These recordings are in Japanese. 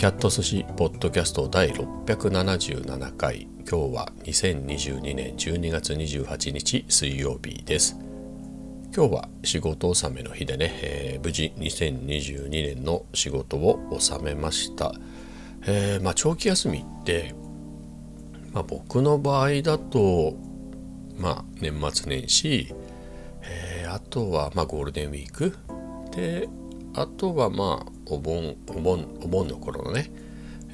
キャット寿司ポッドキャスト第677回。今日は2022年12月28日水曜日です。今日は仕事納めの日でね、えー、無事2022年の仕事を納めました、えー、まあ、長期休みって、まあ、僕の場合だとまあ年末年始、えー、あとはまゴールデンウィークであとはまあお盆お盆お盆の頃のね、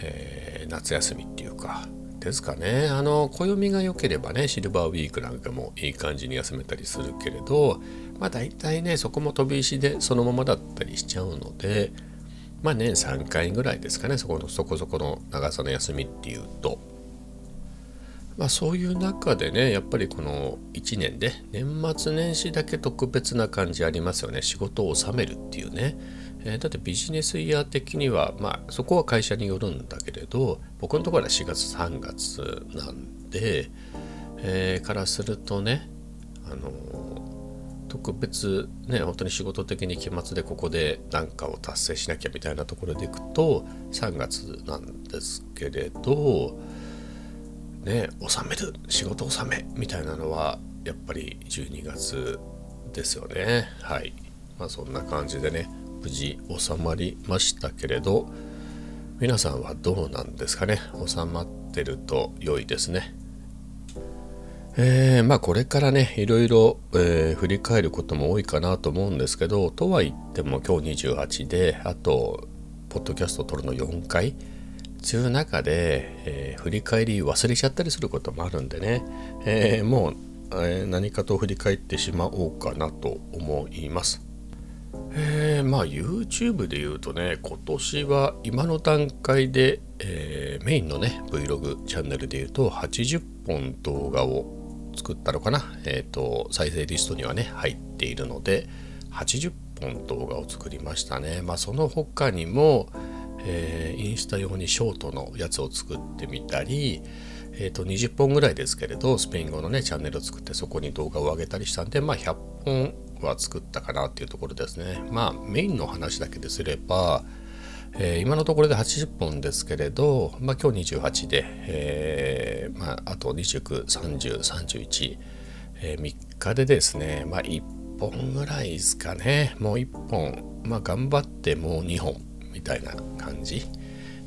えー、夏休みっていうかですかねあの暦が良ければねシルバーウィークなんかもいい感じに休めたりするけれどまあ大体ねそこも飛び石でそのままだったりしちゃうのでまあ年3回ぐらいですかねそこのそこそこの長さの休みっていうと。まあ、そういう中でねやっぱりこの1年で年末年始だけ特別な感じありますよね。仕事を納めるっていうね。えー、だってビジネスイヤー的にはまあそこは会社によるんだけれど僕のところは4月3月なんで、えー、からするとねあの特別ね本当に仕事的に期末でここで何かを達成しなきゃみたいなところでいくと3月なんですけれどね納める仕事納めみたいなのはやっぱり12月ですよね。はい。まあそんな感じでね無事収まりましたけれど皆さんはどうなんですかね？収まってると良いですね。えー、まあこれからねいろいろ、えー、振り返ることも多いかなと思うんですけどとは言っても今日28であとポッドキャスト撮るの4回。という中で、えー、振り返り忘れちゃったりすることもあるんでね、えー、もう、えー、何かと振り返ってしまおうかなと思います。えー、まあ YouTube で言うとね今年は今の段階で、え、メインのね Vlog チャンネルで言うと80本動画を作ったのかな。えっ、と再生リストにはね入っているので80本動画を作りましたね。まあその他にも、えー、インスタ用にショートのやつを作ってみたりえー、と20本ぐらいですけれどスペイン語のねチャンネルを作ってそこに動画を上げたりしたんでまあ100本は作ったかなっていうところですね。まあメインの話だけですれば、えー、今のところで80本ですけれど、まあ、今日28で、えーまあ、あと29、30、31、えー、3日でですね、まあ、1本ぐらいですかねもう1本、まあ、頑張ってもう2本みたいな感じ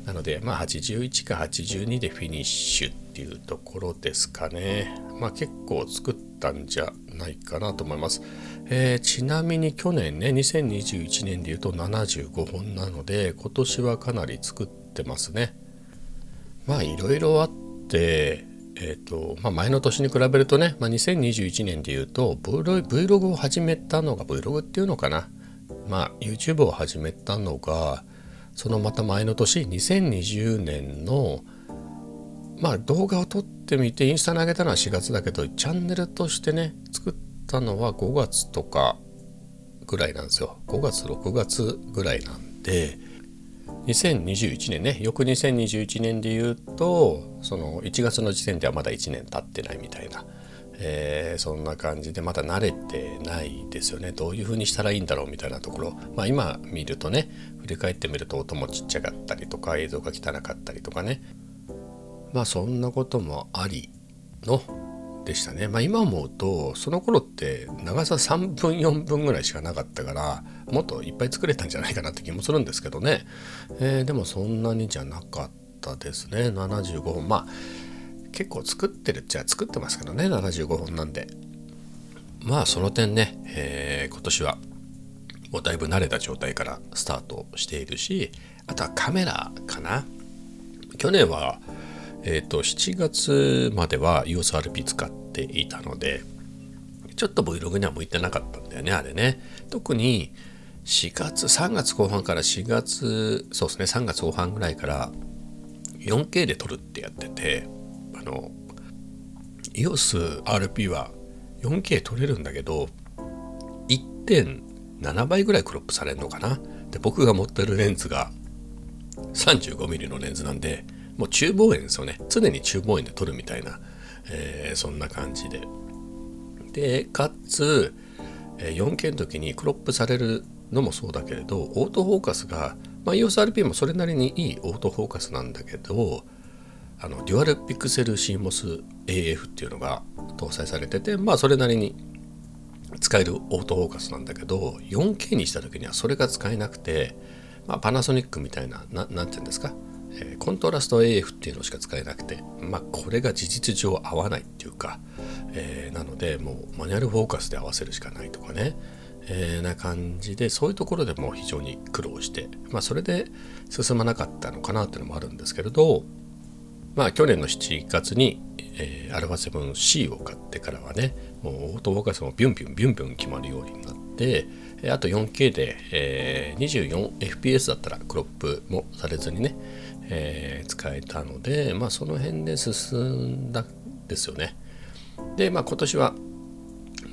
なので、まあ、81か82でフィニッシュっていうところですかねまあ結構作ったんじゃないかなと思います。えー、ちなみに去年ね2021年でいうと75本なので今年はかなり作ってますね。まあいろいろあってえーとまあ、前の年に比べるとね、まあ、2021年でいうと Vlog を始めたのが Vlog っていうのかな、まあ、YouTube を始めたのがそのまた前の年2020年のまあ動画を撮ってみてインスタに上げたのは4月だけどチャンネルとしてね作ったのは5月とかぐらいなんですよ。5月6月ぐらいなんで2021年ね翌2021年で言うとその1月の時点ではまだ1年経ってないみたいな、えー、そんな感じでまだ慣れてないですよねどういう風にしたらいいんだろうみたいなところまあ今見るとね振り返ってみると音もちっちゃかったりとか映像が汚かったりとかねまあそんなこともありのでしたね。まあ今思うとその頃って長さ3分4分ぐらいしかなかったからもっといっぱい作れたんじゃないかなって気もするんですけどね。えー、でもそんなにじゃなかったですね。75本。まあ結構作ってるっちゃ作ってますけどね75本なんで。まあその点ね、えー、今年はもうだいぶ慣れた状態からスタートしているしあとはカメラかな。去年はえっ、ー、と、7月までは EOSRP 使っていたので、ちょっと Vlog には向いてなかったんだよね、あれね。特に4月、3月後半から4月、そうですね、3月後半ぐらいから 4K で撮るってやってて、あの、EOSRP は 4K 撮れるんだけど、1.7倍ぐらいクロップされるのかな？で、僕が持ってるレンズが 35mm のレンズなんで、もう中望遠ですよね常に中望遠で撮るみたいな、えー、そんな感じででかつ 4K の時にクロップされるのもそうだけれどオートフォーカスがまあ、EOSRP もそれなりにいいオートフォーカスなんだけどあのデュアルピクセル CMOS AF っていうのが搭載されててまあそれなりに使えるオートフォーカスなんだけど 4K にした時にはそれが使えなくて、まあ、パナソニックみたいな何て言うんですか、えー、コントラスト AF っていうのしか使えなくてまあこれが事実上合わないっていうか、えー、なのでもうマニュアルフォーカスで合わせるしかないとかね。え、な感じでそういうところでも非常に苦労して、まあ、それで進まなかったのかなっていうのもあるんですけれど、まあ去年の7月に、えー、アルファ 7C を買ってからはねもうオートフォーカスもビュンビュンビュンビュン決まるようになってあと 4K で、えー、24fps だったらクロップもされずにね、えー、使えたのでまあその辺で進んだんですよね。でまあ今年は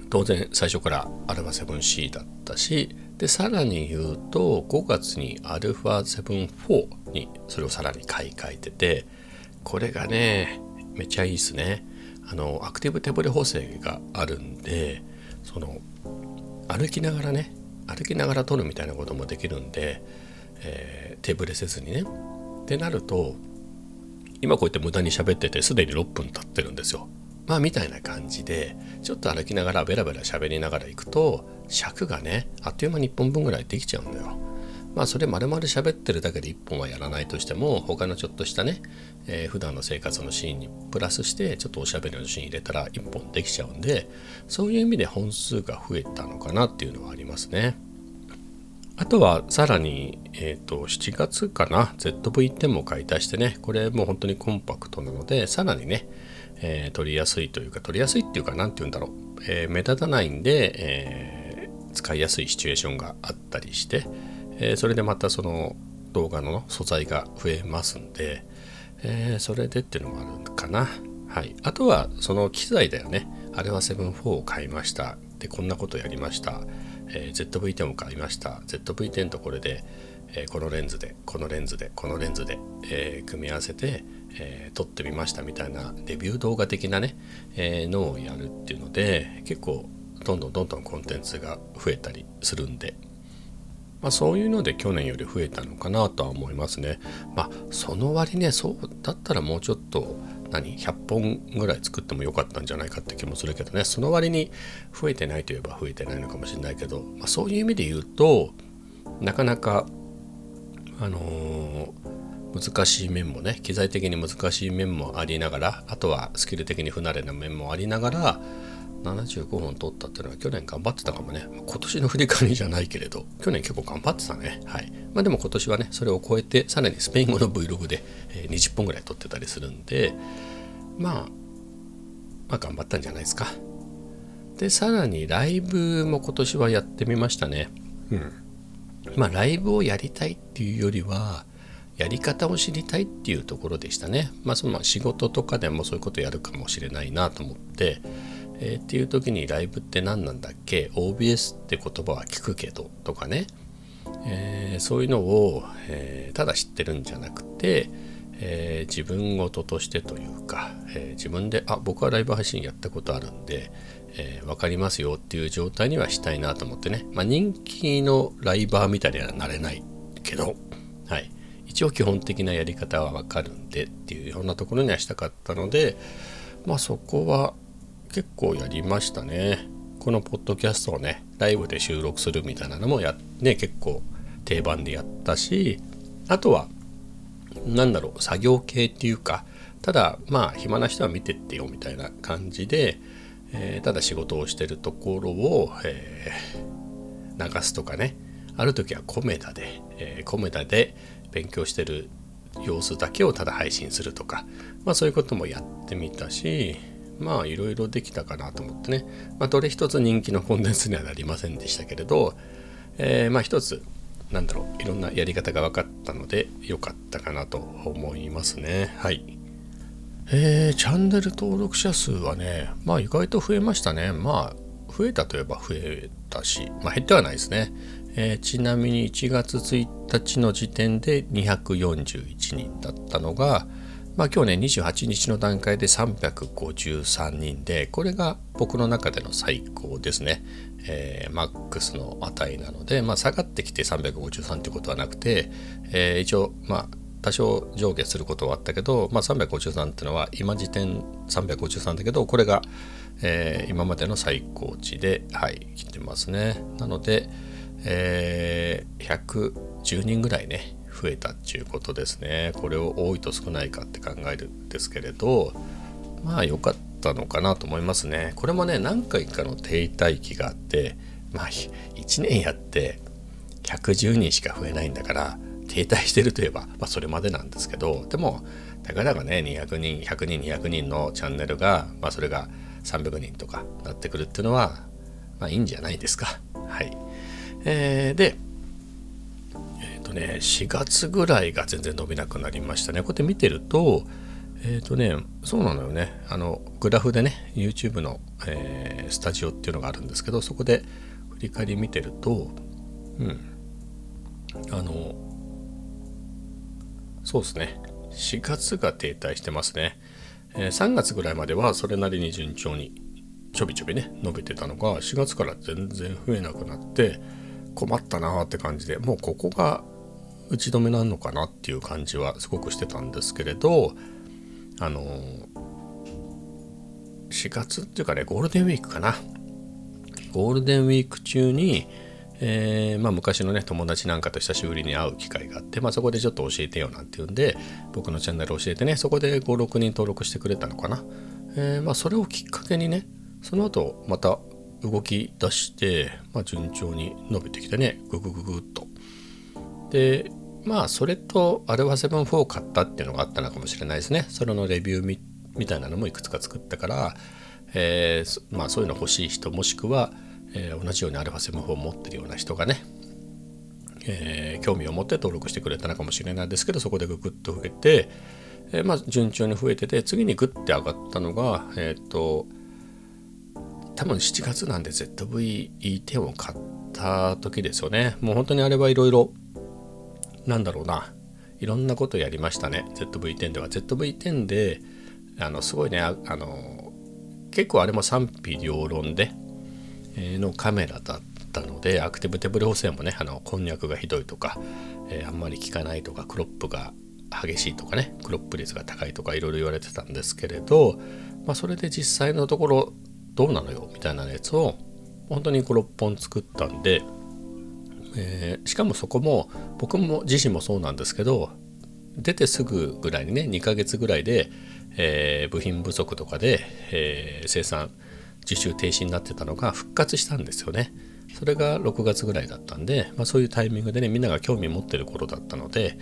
当然最初からアルファ 7C だったしでさらに言うと5月に α74 にそれをさらに買い替えててこれがねめっちゃいいですね。あのアクティブ手ブレ補正があるんでその歩きながらね歩きながら撮るみたいなこともできるんで、えー、手ブレせずにね。ってなると今こうやって無駄に喋っててすでに6分経ってるんですよ。まあみたいな感じでちょっと歩きながらベラベラ喋りながら行くと尺がねあっという間に1本分ぐらいできちゃうんだよ。まあそれ丸々喋ってるだけで1本はやらないとしても他のちょっとしたね、えー、普段の生活のシーンにプラスしてちょっとおしゃべりのシーン入れたら1本できちゃうんでそういう意味で本数が増えたのかなっていうのはありますね。あとはさらに、えーと、7月かな？ZV-10 も買い足してねこれもう本当にコンパクトなのでさらにねえー、取りやすいというか取りやすいっていうか何て言うんだろう、えー、目立たないんで、え、使いやすいシチュエーションがあったりして、えそれでまたその動画の素材が増えますんで、えそれでっていうのもあるかな。はい、あとはその機材だよね。あれは7-4を買いました。で、こんなことやりました。え ZV-10 を買いました。ZV-10 とこれで、えこのレンズで、このレンズで、このレンズで、え組み合わせて、え、撮ってみましたみたいなレビュー動画的なね、えー、のをやるっていうので結構どんどんどんどんコンテンツが増えたりするんで、まあ、そういうので去年より増えたのかなとは思いますね。まあその割ねそうだったらもうちょっと何100本ぐらい作ってもよかったんじゃないかって気もするけどねその割に増えてないといえば増えてないのかもしれないけど、まあ、そういう意味で言うとなかなかあのー難しい面もね機材的に難しい面もありながらあとはスキル的に不慣れな面もありながら75本取ったっていうのは去年頑張ってたかもね。今年の振り返りじゃないけれど去年結構頑張ってたね。はい。まあでも今年はねそれを超えてさらにスペイン語の Vlog で20本ぐらい撮ってたりするんでまあまあ頑張ったんじゃないですか。でさらにライブも今年はやってみましたね。うん。まあライブをやりたいっていうよりはやり方を知りたいっていうところでしたね。まあ、その仕事とかでもそういうことやるかもしれないなと思って、えー、っていう時にライブって何なんだっけ ?OBS って言葉は聞くけどとかね、えー、そういうのを、えー、ただ知ってるんじゃなくて、え自分事としてというか、え自分であ僕はライブ配信やったことあるんで、え分かりますよっていう状態にはしたいなと思ってね、まあ、人気のライバーみたいにはなれないけど、はい、一応基本的なやり方はわかるんでっていうようなところにはしたかったのでまあそこは結構やりましたね。このポッドキャストをねライブで収録するみたいなのもやね結構定番でやったしあとは何だろう作業系っていうかただまあ暇な人は見てってよみたいな感じで、えー、ただ仕事をしてるところを、えー、流すとかねある時はコメダで、えー、コメダで勉強してる様子だけをただ配信するとか、まあそういうこともやってみたし、まあいろいろできたかなと思ってね、まあどれ一つ人気のコンテンツにはなりませんでしたけれど、えー、まあ一つ、なんだろう、いろんなやり方が分かったので良かったかなと思いますね。はい。えー、チャンネル登録者数はね、まあ意外と増えましたね。まあ増えたといえば増えたし、まあ減ってはないですね。えー、ちなみに1月1日の時点で241人だったのがまあ今日ね28日の段階で353人でこれが僕の中での最高ですね、えー、マックスの値なので、まあ、下がってきて353ってことはなくて、えー、一応まあ多少上下することはあったけど、まあ、353っていうのは今時点353だけどこれが、えー、今までの最高値ではい来てますね。なので、えー、110人ぐらいね増えたっていうことですね。これを多いと少ないかって考えるんですけれどまあ良かったのかなと思いますね。これもね何回かの停滞期があってまあ1年やって110人しか増えないんだから停滞してるといえば、まあ、それまでなんですけどでもたかだかね200人100人200人のチャンネルが、まあ、それが300人とかなってくるっていうのは、まあ、いいんじゃないですか。はい、えー、で、ね4月ぐらいが全然伸びなくなりましたね。こうやって見てるとえっ、ー、とねそうなのよね。あのグラフでね YouTube の、えー、スタジオっていうのがあるんですけどそこで振り返り見てるとうん。あのそうですね。4月が停滞してますね、えー、3月ぐらいまではそれなりに順調にちょびちょびね伸びてたのが4月から全然増えなくなって困ったなーって感じでもうここが打ち止めなのかなっていう感じはすごくしてたんですけれどあの、4月っていうかねゴールデンウィークかな。ゴールデンウィーク中にえー、まあ、昔のね友達なんかと久しぶりに会う機会があって、まあ、そこでちょっと教えてよなんて言うんで僕のチャンネル教えてねそこで56人登録してくれたのかな、えー、まあ、それをきっかけにねその後また動き出して、まあ、順調に伸びてきてねググググっと。でまあそれとアルファ7-4を買ったっていうのがあったのかもしれないですね。それのレビューみみたいなのもいくつか作ったから、えー、まあそういうの欲しい人もしくはえー、同じように α7 を持ってるような人がね、えー、興味を持って登録してくれたのかもしれないですけどそこでググッと増えて、えー、まあ順調に増えてて次にグッて上がったのがえっ、と多分7月なんで ZVE10 を買った時ですよね。もう本当にあれはいろいろなんだろうな。いろんなことやりましたね。ZV-10 では。ZV-10 であのすごいねあの結構あれも賛否両論でえのカメラだったのでアクティブ手ブレ補正もねあのこんにゃくがひどいとか、えー、あんまり効かないとかクロップが激しいとかねクロップ率が高いとかいろいろ言われてたんですけれど、まあ、それで実際のところどうなのよみたいなやつを本当に56本作ったんで、えー、しかもそこも僕も自身もそうなんですけど出てすぐぐらいにね2ヶ月ぐらいで、えー、部品不足とかで、えー、生産自習停止になってたのが復活したんですよね。それが6月ぐらいだったんで、まあ、そういうタイミングでねみんなが興味持ってる頃だったので、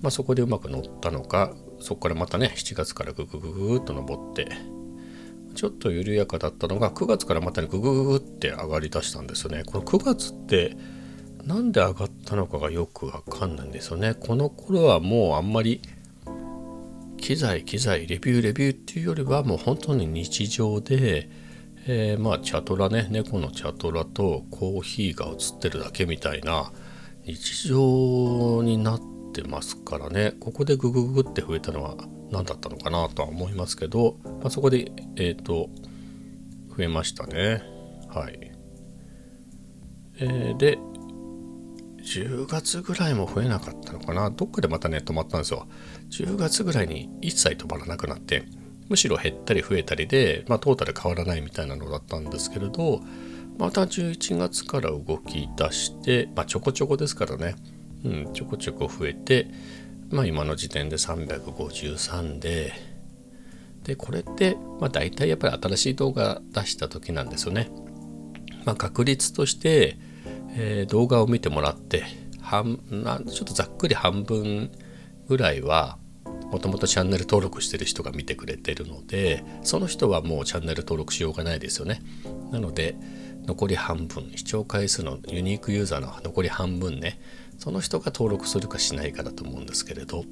まあ、そこでうまく乗ったのかそこからまたね7月からググググっと登ってちょっと緩やかだったのが9月からまたねググググって上がりだしたんですよね。この9月ってなんで上がったのかがよくわかんないんですよね。この頃はもうあんまり機材機材レビューレビューっていうよりはもう本当に日常でえー、まあチャトラね。猫のチャトラとコーヒーが映ってるだけみたいな日常になってますからね。ここでグググって増えたのは何だったのかなとは思いますけど、まあ、そこでえっ、ー、と増えましたね。はい、えー、で10月ぐらいも増えなかったのかな？どっかでまたね止まったんですよ。10月ぐらいに一切止まらなくなってむしろ減ったり増えたりで、まあ、トータル変わらないみたいなのだったんですけれどまた11月から動き出して、まあ、ちょこちょこですからね、うん、ちょこちょこ増えて、まあ、今の時点で353ででこれって、まあ、大体やっぱり新しい動画出した時なんですよね。まあ、確率として、えー、動画を見てもらって半なちょっとざっくり半分ぐらいはもともとチャンネル登録してる人が見てくれてるのでその人はもうチャンネル登録しようがないですよね。なので残り半分視聴回数のユニークユーザーの残り半分ねその人が登録するかしないかだと思うんですけれど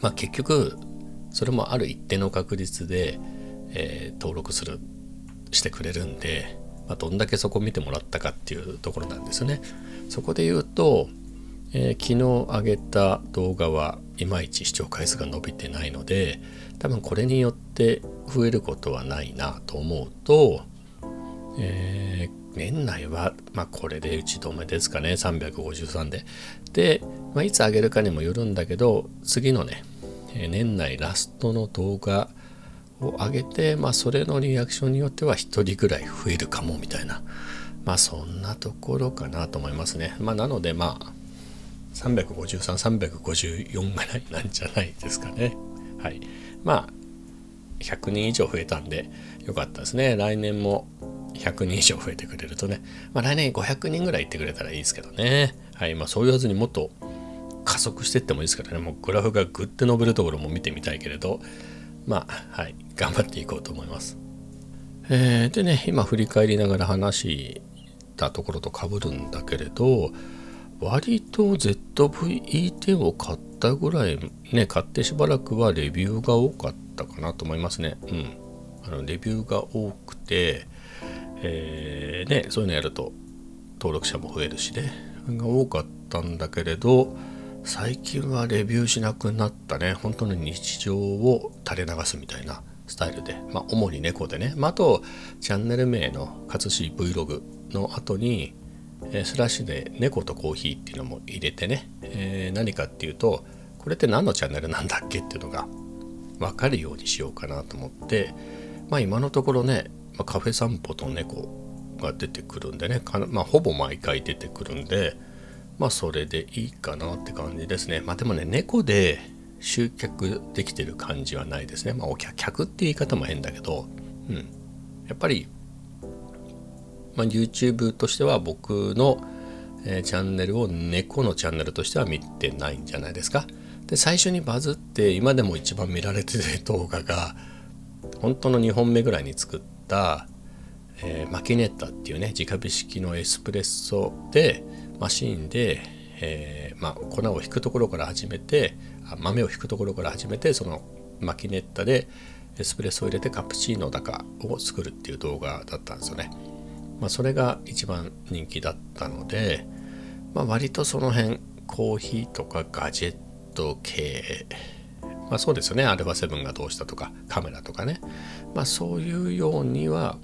まあ結局それもある一定の確率で、えー、登録するしてくれるんで、まあ、どんだけそこ見てもらったかっていうところなんですねそこで言うと、えー、昨日上げた動画はいまいち視聴回数が伸びてないので多分これによって増えることはないなと思うと、えー、年内は、まあ、これで打ち止めですかね353で。で、まあ、いつ上げるかにもよるんだけど次のね年内ラストの動画を上げて、まあ、それのリアクションによっては1人ぐらい増えるかもみたいなまあそんなところかなと思いますね。まあ、なのでまあ353,354ぐらいなんじゃないですかね。はい。まあ100人以上増えたんでよかったですね。来年も100人以上増えてくれるとね。まあ来年500人ぐらい行ってくれたらいいですけどね。はい。まあそう言わずにもっと加速していってもいいですからね。もうグラフがグッて伸びるところも見てみたいけれど、まあはい。頑張っていこうと思います。えー、でね、今振り返りながら話したところとかぶるんだけれど割と ZVE10 を買ったぐらいね買ってしばらくはレビューが多かったかなと思いますねうんあのレビューが多くてえー、ねそういうのやると登録者も増えるしねが多かったんだけれど最近はレビューしなくなったね。本当に日常を垂れ流すみたいなスタイルで、まあ、主に猫でね、まあ、あとチャンネル名の活し Vlog の後に、え、スラッシュで猫とコーヒーっていうのも入れてね、えー、何かっていうとこれって何のチャンネルなんだっけっていうのが分かるようにしようかなと思って。まあ今のところね、ま、カフェ散歩と猫が出てくるんでね。まあ、ほぼ毎回出てくるんでまあそれでいいかなって感じですね。まあでもね猫で集客できてる感じはないですね。まあお客って言い方も変だけど。うん。やっぱりまあ、YouTube としては僕の、えー、チャンネルを猫のチャンネルとしては見てないんじゃないですか。で最初にバズって今でも一番見られてる動画が本当の2本目ぐらいに作った、えー、マキネッタっていうね直火式のエスプレッソでマシーンで、えー、まあ、粉を引くところから始めて豆を引くところから始めてそのマキネッタでエスプレッソを入れてカプチーノだかを作るっていう動画だったんですよね。まあ、それが一番人気だったので、まあ、割とその辺コーヒーとかガジェット系まあそうですよねアルファ7がどうしたとかカメラとかねまあそういうようには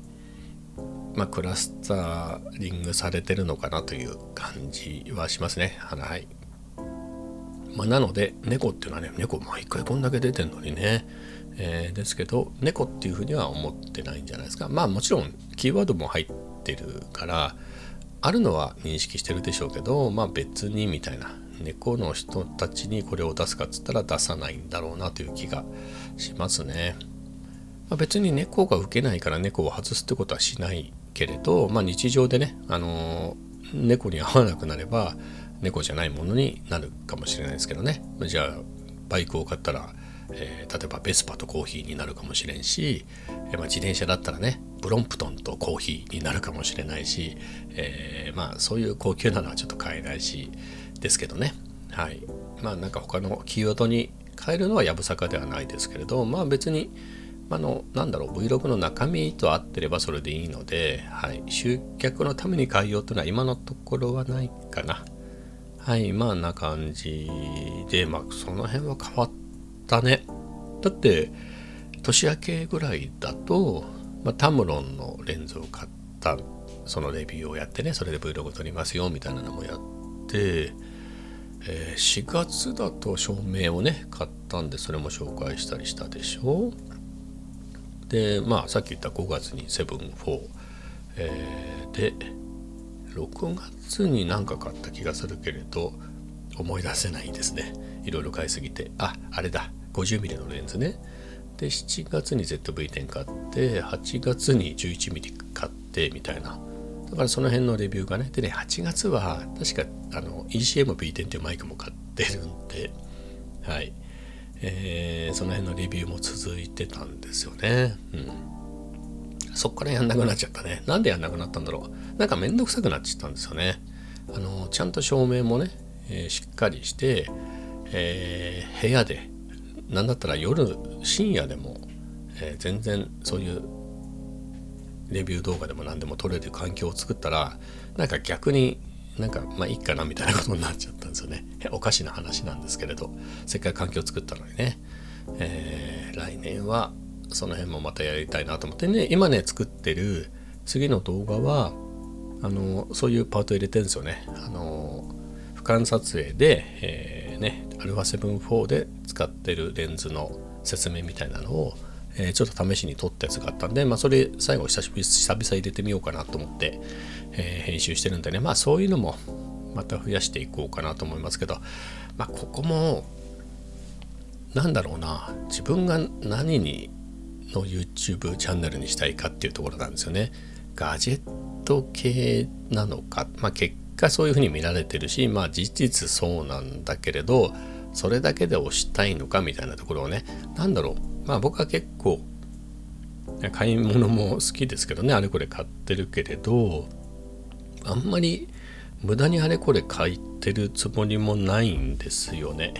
まあクラスタリングされてるのかなという感じはしますね。はい。まあ、なので猫っていうのはね猫毎回こんだけ出てんのにね。えー、ですけど猫っていうふうには思ってないんじゃないですか。まあもちろんキーワードも入ってるからあるのは認識してるでしょうけどまあ別にみたいな。猫の人たちにこれを出すかっつったら出さないんだろうなという気がしますね、まあ、別に猫が受けないから猫を外すってことはしないけれど、まあ、日常でね、あの、猫に合わなくなれば猫じゃないものになるかもしれないですけどね。じゃあバイクを買ったらえー、例えばベスパとコーヒーになるかもしれんし、えー、まあ、自転車だったらねブロンプトンとコーヒーになるかもしれないし、えー、まあそういう高級なのはちょっと買えないしですけどね。はい。まあなんか他のキーワードに変えるのはやぶさかではないですけれどまあ別にあのなんだろう Vlog の中身と合ってればそれでいいので、はい、集客のために変えようというのは今のところはないかな。はい。まあな感じでまあその辺は変わったね。だって年明けぐらいだと、まあ、タムロンのレンズを買ったそのレビューをやってねそれで Vlog 撮りますよみたいなのもやって、えー、4月だと照明をね買ったんでそれも紹介したりしたでしょ。でまあさっき言った5月に74、えー、で6月に何か買った気がするけれど思い出せないんですね。いろいろ買いすぎてああれだ 50mm のレンズね。で7月に ZV-10 買って8月に 11mm 買ってみたいな。だからその辺のレビューがね。でね8月は確かあの ECM-B10 っていうマイクも買ってるんではい。えー、その辺のレビューも続いてたんですよね。うん。そっからやんなくなっちゃったね。なんでやんなくなったんだろう。なんかめんどくさくなっちゃったんですよね。あのちゃんと照明もね、えー、しっかりして、えー、部屋で何だったら夜深夜でも、え、全然そういうレビュー動画でも何でも撮れる環境を作ったらなんか逆になんかまあいいかなみたいなことになっちゃったんですよね。おかしな話なんですけれど。せっかく環境を作ったのにね、えー、来年はその辺もまたやりたいなと思って。ね今ね作ってる次の動画はあのそういうパート入れてるんですよね。あの俯瞰撮影で、えー、ね α7-4 で使ってるレンズの説明みたいなのを、え、ちょっと試しに撮ったやつがあったんで、まあ、それ最後久しぶり久々入れてみようかなと思って、えー、編集してるんでね。まあそういうのもまた増やしていこうかなと思いますけどまあここもなんだろうな。自分が何にの YouTube チャンネルにしたいかっていうところなんですよね。ガジェット系なのか、まあ、結果そういうふうに見られてるし、まあ、事実そうなんだけれどそれだけで押したいのかみたいなところをね何だろう。まあ僕は結構買い物も好きですけどねあれこれ買ってるけれどあんまり無駄にあれこれ買ってるつもりもないんですよね。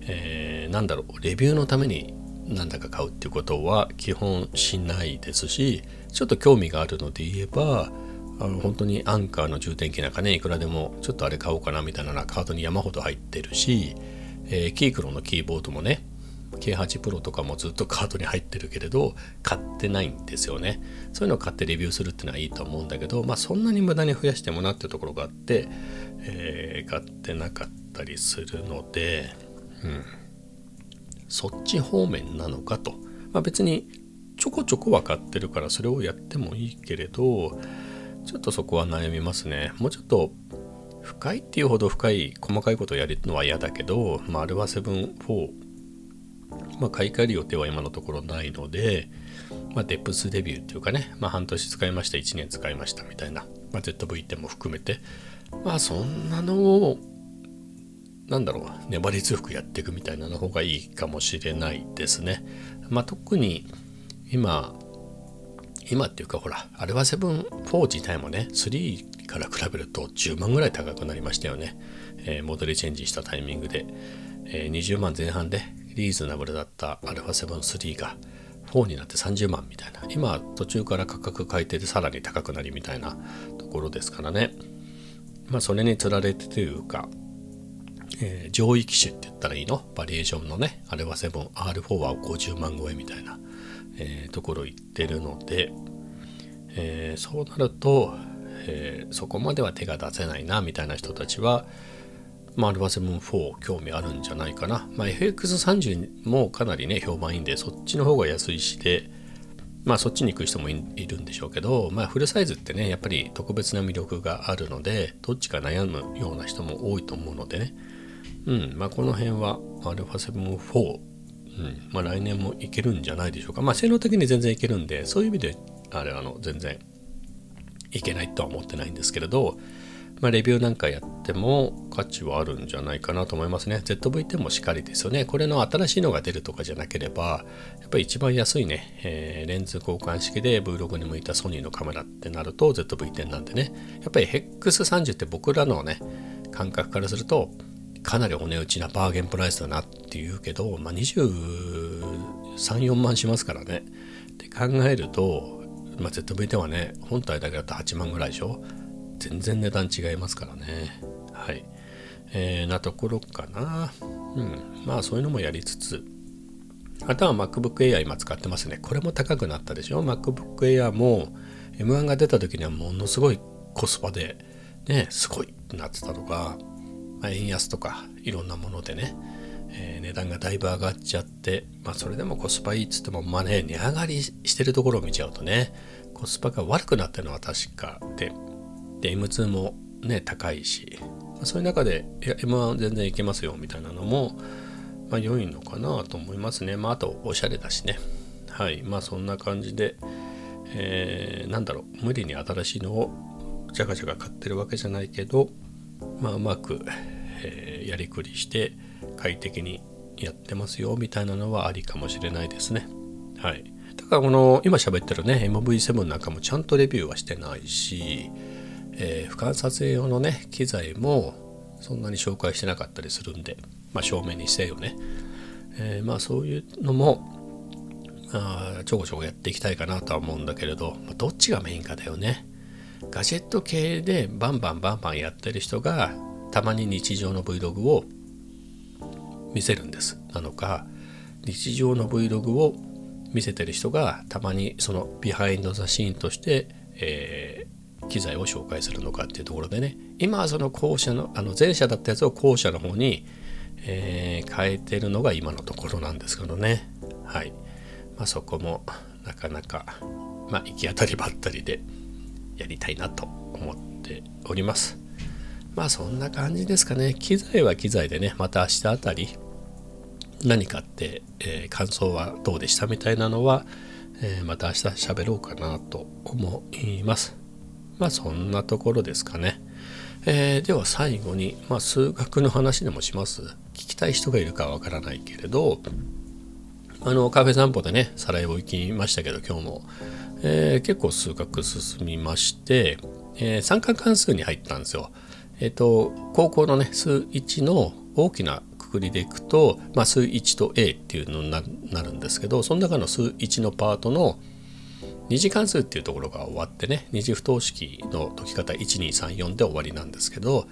えー、なんだろうレビューのためになんだか買うっていうことは基本しないですしちょっと興味があるので言えばあの本当にアンカーの充電器なんかねいくらでもちょっとあれ買おうかなみたいなのはカートに山ほど入ってるし、えー、キークロのキーボードもね K8 Pro とかもずっとカートに入ってるけれど買ってないんですよね。そういうのを買ってレビューするっていうのはいいと思うんだけどまあそんなに無駄に増やしてもなっていうところがあって、えー、買ってなかったりするのでうん。そっち方面なのかと、まあ、別にちょこちょこ分かってるからそれをやってもいいけれどちょっとそこは悩みますね。もうちょっと深いっていうほど深い細かいことをやるのは嫌だけど、まあ、アルファ7 4まあ、買い替える予定は今のところないので、まあ、デプスデビューっていうかね、まあ、半年使いました1年使いましたみたいな、まあ、ZV-10 も含めてまあそんなのをなんだろう粘り強くやっていくみたいなの方がいいかもしれないですね。まあ、特に今今っていうかほらアルファ7-4自体もね3から比べると10万ぐらい高くなりましたよね、えー、モデルチェンジしたタイミングで、えー、20万前半でリーズナブルだったアルファ7-3が4になって30万みたいな。今途中から価格改定でさらに高くなりみたいなところですからね。まあそれにつられてというかえー、上位機種って言ったらいいの？バリエーションのね、あれは 7R4 は50万超えみたいな、えー、ところ行ってるので、えー、そうなると、えそこまでは手が出せないなみたいな人たちは、まあ、アルファ7-4興味あるんじゃないかな。まあ、FX30 もかなりね、評判いいんで、そっちの方が安いしで、まあそっちに行く人もいるんでしょうけど、まあフルサイズってね、やっぱり特別な魅力があるので、どっちか悩むような人も多いと思うのでね、うんまあ、この辺は α7-4、うんまあ、来年もいけるんじゃないでしょうか。まあ、性能的に全然いけるんで、そういう意味で、あれ、あの、全然いけないとは思ってないんですけれど、まあ、レビューなんかやっても価値はあるんじゃないかなと思いますね。ZV-10 もしっかりですよね。これの新しいのが出るとかじゃなければ、やっぱり一番安いね、えー、レンズ交換式で Vlog に向いたソニーのカメラってなると ZV-10 なんでね、やっぱり HEX30 って僕らのね、感覚からすると、かなりお値打ちなバーゲンプライスだなっていうけど、まあ、234万しますからねって考えると、まあ、ZV-10 はね本体だけだと8万ぐらいでしょ全然値段違いますからね。はい。えー、なところかな。うん。まあそういうのもやりつつ。あとは MacBook Air 今使ってますね。これも高くなったでしょ？MacBook Air も M1 が出た時にはものすごいコスパでねすごいってなってたのがまあ、円安とかいろんなものでね、えー、値段がだいぶ上がっちゃって、まあ、それでもコスパいいっつっても、まあね、値上がりしてるところを見ちゃうとね、コスパが悪くなってるのは確かで、で、M2 もね、高いし、そういう中で、いや、M1 全然いけますよみたいなのも、まあ、良いのかなと思いますね。まあ、あと、おしゃれだしね。はい。まあ、そんな感じで、えー、なんだろう、無理に新しいのをジャカジャカ買ってるわけじゃないけど、まあ、うまく、えー、やりくりして快適にやってますよみたいなのはありかもしれないですね。はい。だからこの今喋ってるね MV7 なんかもちゃんとレビューはしてないし、えー、俯瞰撮影用のね機材もそんなに紹介してなかったりするんで、まあ、正面にせよね、えー、まあそういうのもあちょこちょこやっていきたいかなとは思うんだけれど、まあ、どっちがメインかだよね。ガジェット系でバンバンバンバンやってる人がたまに日常の Vlog を見せるんですなのか日常の Vlog を見せてる人がたまにそのビハインド・ザ・シーンとして、えー、機材を紹介するのかっていうところでね今はその後者のあの前者だったやつを後者の方に、えー、変えてるのが今のところなんですけどね。はい。まあそこもなかなかまあ行き当たりばったりでやりたいなと思っております。まあそんな感じですかね。機材は機材でねまた明日あたり何かって、えー、感想はどうでしたみたいなのは、えー、また明日喋ろうかなと思います。まあそんなところですかね。えー、では最後に、まあ、数学の話でもします。聞きたい人がいるかわからないけれどあのカフェ散歩でねサラエボ行きましたけど今日も、えー、結構数学進みまして、えー、三角関数に入ったんですよ。えっ、ー、と高校のね数1の大きなくくりでいくと、まあ、数1と A っていうのになるんですけどその中の数1のパートの二次関数っていうところが終わってね二次不等式の解き方1234で終わりなんですけど、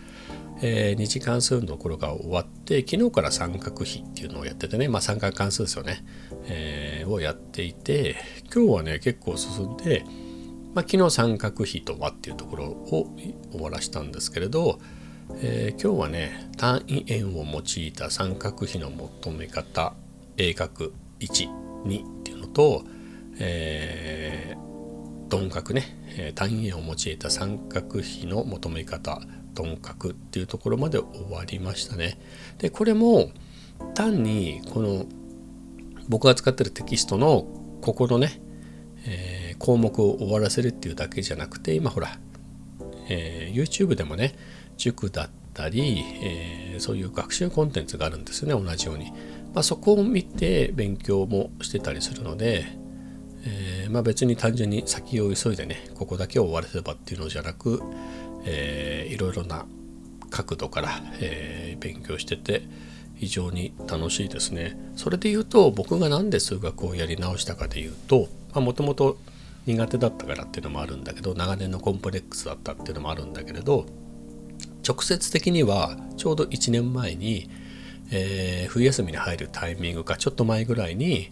えー、二次関数のところが終わって昨日から三角比っていうのをやっててね、まあ、三角関数ですよね、えー、をやっていて今日はね結構進んで、まあ、昨日三角比とはっていうところを終わらしたんですけれど、えー、今日はね単位円を用いた三角比の求め方 A 角12っていうのとえ、鈍角ね、単位円を用いた三角比の求め方鈍角っていうところまで終わりましたね。でこれも単にこの僕が使ってるテキストのここのね、えー、項目を終わらせるっていうだけじゃなくて今ほら、えー、YouTube でもね塾だったり、えー、そういう学習コンテンツがあるんですよね同じように。まあ、そこを見て勉強もしてたりするのでえー、まあ、別に単純に先を急いでねここだけを終わらせればっていうのじゃなく、えー、いろいろな角度から、えー、勉強してて非常に楽しいですね。それで言うと僕が何で数学をやり直したかで言うともともと苦手だったからっていうのもあるんだけど長年のコンプレックスだったっていうのもあるんだけれど直接的にはちょうど1年前に、えー、冬休みに入るタイミングかちょっと前ぐらいに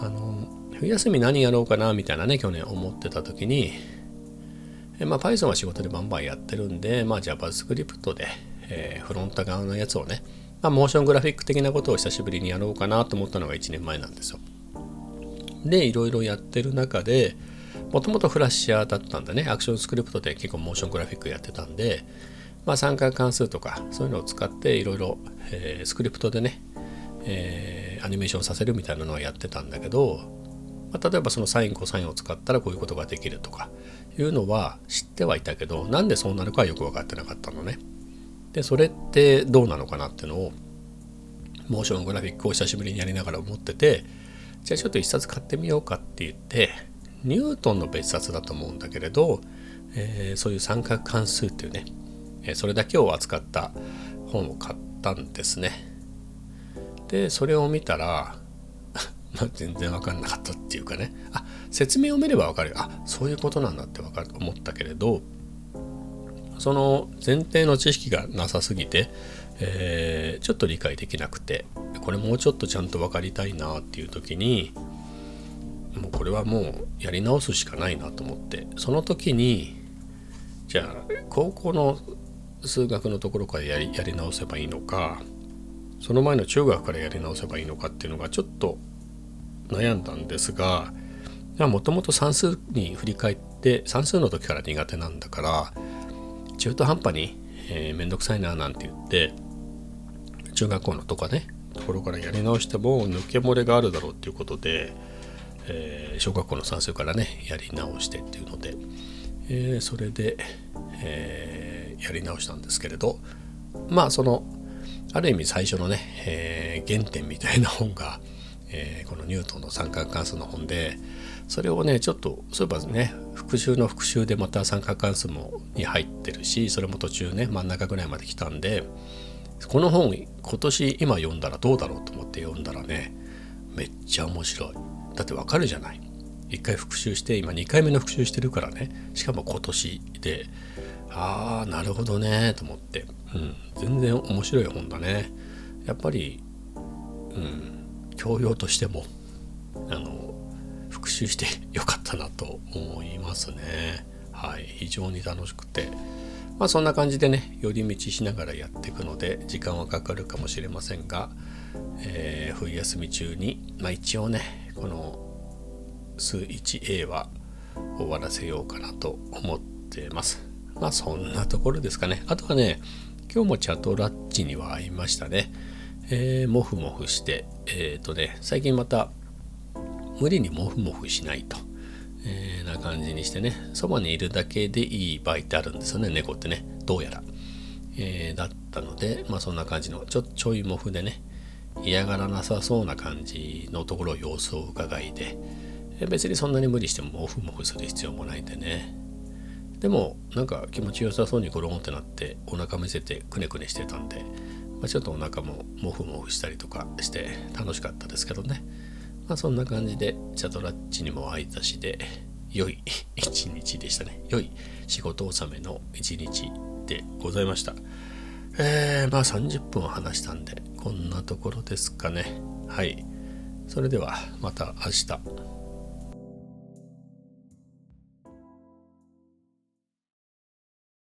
あの冬休み何やろうかなみたいなね去年思ってた時に、えまあ、Python は仕事でバンバンやってるんで、まあ、JavaScript で、えー、フロント側のやつをね、まあ、モーショングラフィック的なことを久しぶりにやろうかなと思ったのが1年前なんですよ。でいろいろやってる中でもともとフラッシャーだったんでねアクションスクリプトで結構モーショングラフィックやってたんで、まあ、三角関数とかそういうのを使っていろいろスクリプトでね、えー、アニメーションさせるみたいなのはやってたんだけどまあ、例えばそのサインコサインを使ったらこういうことができるとかいうのは知ってはいたけどなんでそうなるかはよく分かってなかったのね。でそれってどうなのかなっていうのをモーショングラフィックを久しぶりにやりながら思っててじゃあちょっと一冊買ってみようかって言ってニュートンの別冊だと思うんだけれど、えー、そういう三角関数っていうね、えー、それだけを扱った本を買ったんですね。でそれを見たらまあ、全然分かんなかったっていうかね。あ説明を見れば分かるあそういうことなんだって分かる思ったけれどその前提の知識がなさすぎて、えー、ちょっと理解できなくてこれもうちょっとちゃんと分かりたいなっていう時にもうこれはもうやり直すしかないなと思ってその時にじゃあ高校の数学のところからやりやり直せばいいのかその前の中学からやり直せばいいのかっていうのがちょっと悩んだんですがもともと算数に振り返って算数の時から苦手なんだから中途半端に、えー、めんどくさいななんて言って中学校のとかねところからやり直しても抜け漏れがあるだろうっていうことで、えー、小学校の算数からねやり直してっていうので、えー、それで、えー、やり直したんですけれどまあそのある意味最初のね、え、原点みたいな本がえー、このニュートンの三角関数の本でそれをねちょっとそういえばね復習の復習でまた三角関数もに入ってるしそれも途中ね真ん中ぐらいまで来たんでこの本今年今読んだらどうだろうと思って読んだらねめっちゃ面白い。だってわかるじゃない。1回復習して今2回目の復習してるからね。しかも今年でああなるほどねと思って、うん、全然面白い本だね。やっぱり、うん、教養としてもあの復習してよかったなと思いますね。はい。非常に楽しくて。まあそんな感じでね寄り道しながらやっていくので時間はかかるかもしれませんが、えー、冬休み中にまあ一応ねこの数 1A は終わらせようかなと思ってます。まあそんなところですかね。あとはね今日もチャトラッチには会いましたね。えー、モフモフしてえっ、ー、とね最近また無理にモフモフしないとえー、な感じにしてねそばにいるだけでいい場合ってあるんですよね猫ってねどうやら、え、だったのでまあそんな感じのちょちょいモフでね嫌がらなさそうな感じのところ様子を伺いで、え、別にそんなに無理してもモフモフする必要もないんでね。でもなんか気持ちよさそうにゴロンってなってお腹見せてくねくねしてたんで、まあ、ちょっとお腹もモフモフしたりとかして楽しかったですけどね。まあそんな感じでチャトラッチにも会いたしで良い 一日でしたね。良い仕事納めの一日でございました。えー、まあ30分話したんでこんなところですかね。はい。それではまた明日。